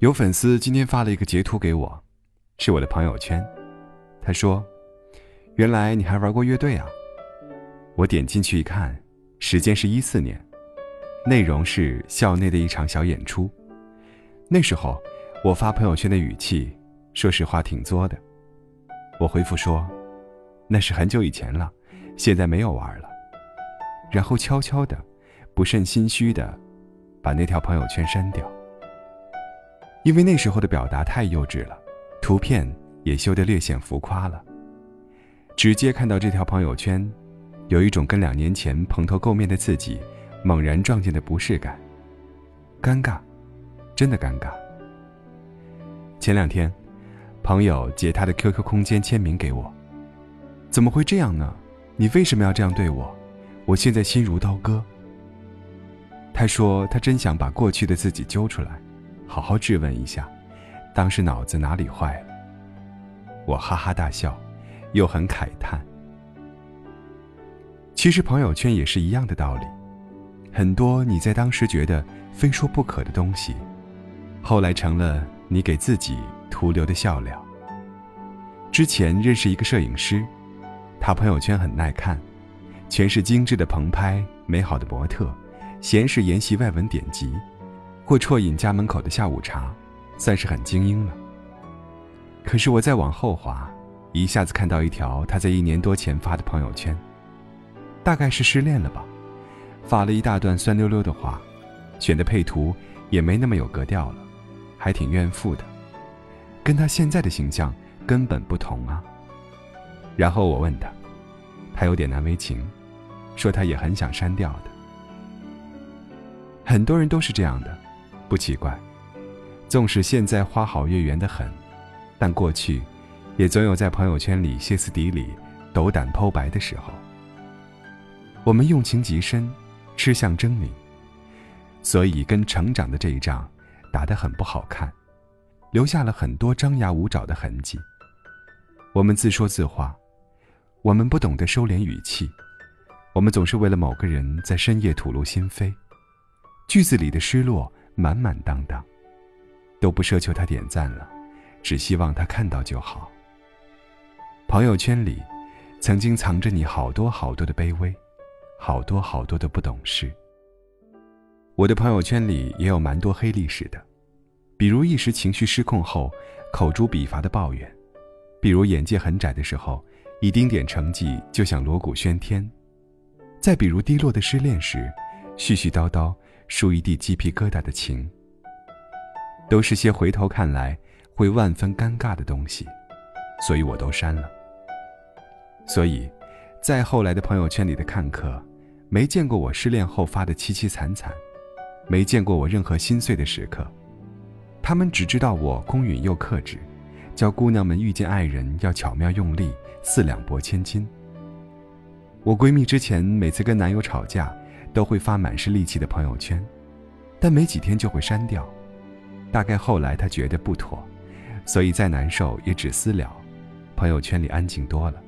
有粉丝今天发了一个截图给我，是我的朋友圈。他说：“原来你还玩过乐队啊！”我点进去一看，时间是一四年，内容是校内的一场小演出。那时候我发朋友圈的语气，说实话挺作的。我回复说：“那是很久以前了，现在没有玩了。”然后悄悄的、不甚心虚的，把那条朋友圈删掉。因为那时候的表达太幼稚了，图片也修得略显浮夸了。直接看到这条朋友圈，有一种跟两年前蓬头垢面的自己猛然撞见的不适感，尴尬，真的尴尬。前两天，朋友截他的 QQ 空间签名给我，怎么会这样呢？你为什么要这样对我？我现在心如刀割。他说他真想把过去的自己揪出来。好好质问一下，当时脑子哪里坏了？我哈哈大笑，又很慨叹。其实朋友圈也是一样的道理，很多你在当时觉得非说不可的东西，后来成了你给自己徒留的笑料。之前认识一个摄影师，他朋友圈很耐看，全是精致的棚拍、美好的模特，闲时研习外文典籍。或啜饮家门口的下午茶，算是很精英了。可是我再往后滑，一下子看到一条他在一年多前发的朋友圈，大概是失恋了吧，发了一大段酸溜溜的话，选的配图也没那么有格调了，还挺怨妇的，跟他现在的形象根本不同啊。然后我问他，他有点难为情，说他也很想删掉的。很多人都是这样的。不奇怪，纵使现在花好月圆的很，但过去，也总有在朋友圈里歇斯底里、斗胆剖白的时候。我们用情极深，吃相狰狞，所以跟成长的这一仗打得很不好看，留下了很多张牙舞爪的痕迹。我们自说自话，我们不懂得收敛语气，我们总是为了某个人在深夜吐露心扉，句子里的失落。满满当当，都不奢求他点赞了，只希望他看到就好。朋友圈里，曾经藏着你好多好多的卑微，好多好多的不懂事。我的朋友圈里也有蛮多黑历史的，比如一时情绪失控后口诛笔伐的抱怨，比如眼界很窄的时候，一丁点成绩就想锣鼓喧天，再比如低落的失恋时，絮絮叨叨。竖一地鸡皮疙瘩的情，都是些回头看来会万分尴尬的东西，所以我都删了。所以，再后来的朋友圈里的看客，没见过我失恋后发的凄凄惨惨，没见过我任何心碎的时刻，他们只知道我公允又克制，教姑娘们遇见爱人要巧妙用力，四两拨千斤。我闺蜜之前每次跟男友吵架。都会发满是戾气的朋友圈，但没几天就会删掉。大概后来她觉得不妥，所以再难受也只私聊，朋友圈里安静多了。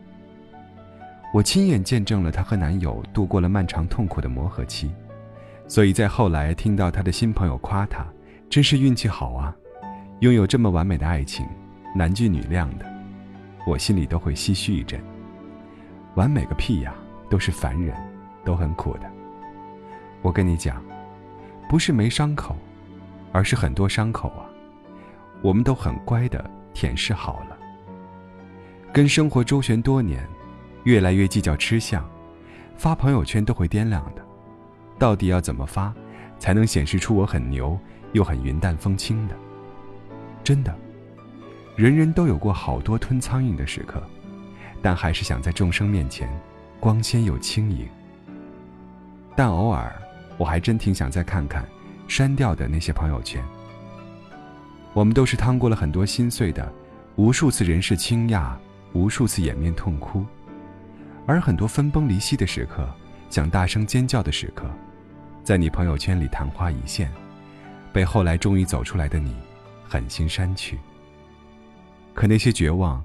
我亲眼见证了她和男友度过了漫长痛苦的磨合期，所以在后来听到她的新朋友夸她，真是运气好啊，拥有这么完美的爱情，男俊女靓的，我心里都会唏嘘一阵。完美个屁呀，都是凡人，都很苦的。我跟你讲，不是没伤口，而是很多伤口啊，我们都很乖的舔舐好了。跟生活周旋多年，越来越计较吃相，发朋友圈都会掂量的，到底要怎么发，才能显示出我很牛又很云淡风轻的？真的，人人都有过好多吞苍蝇的时刻，但还是想在众生面前光鲜又轻盈。但偶尔。我还真挺想再看看删掉的那些朋友圈。我们都是趟过了很多心碎的，无数次人事倾轧，无数次掩面痛哭，而很多分崩离析的时刻，想大声尖叫的时刻，在你朋友圈里昙花一现，被后来终于走出来的你狠心删去。可那些绝望，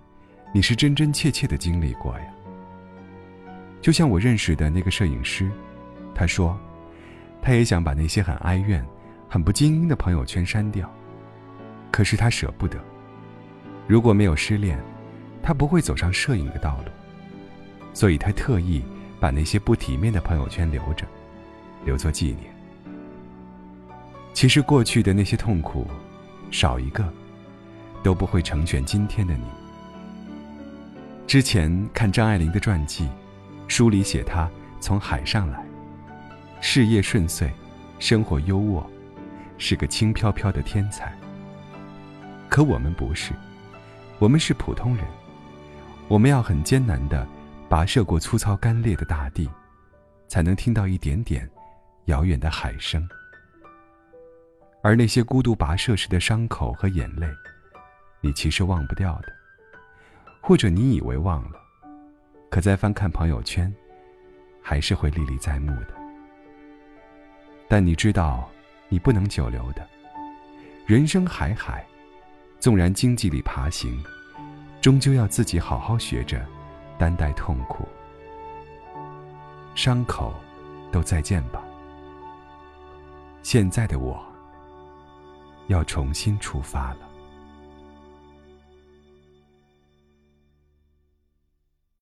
你是真真切切的经历过呀。就像我认识的那个摄影师，他说，他也想把那些很哀怨、很不精英的朋友圈删掉。可是他舍不得。如果没有失恋，他不会走上摄影的道路。所以他特意把那些不体面的朋友圈留着，留作纪念。其实过去的那些痛苦，少一个，都不会成全今天的你。之前看张爱玲的传记，书里写她从海上来，事业顺遂，生活优渥，是个轻飘飘的天才。可我们不是，我们是普通人，我们要很艰难的跋涉过粗糙干裂的大地，才能听到一点点遥远的海声。而那些孤独跋涉时的伤口和眼泪，你其实忘不掉的，或者你以为忘了，可再翻看朋友圈，还是会历历在目的。但你知道，你不能久留的，人生海海。纵然荆棘里爬行，终究要自己好好学着担待痛苦。伤口，都再见吧。现在的我，要重新出发了。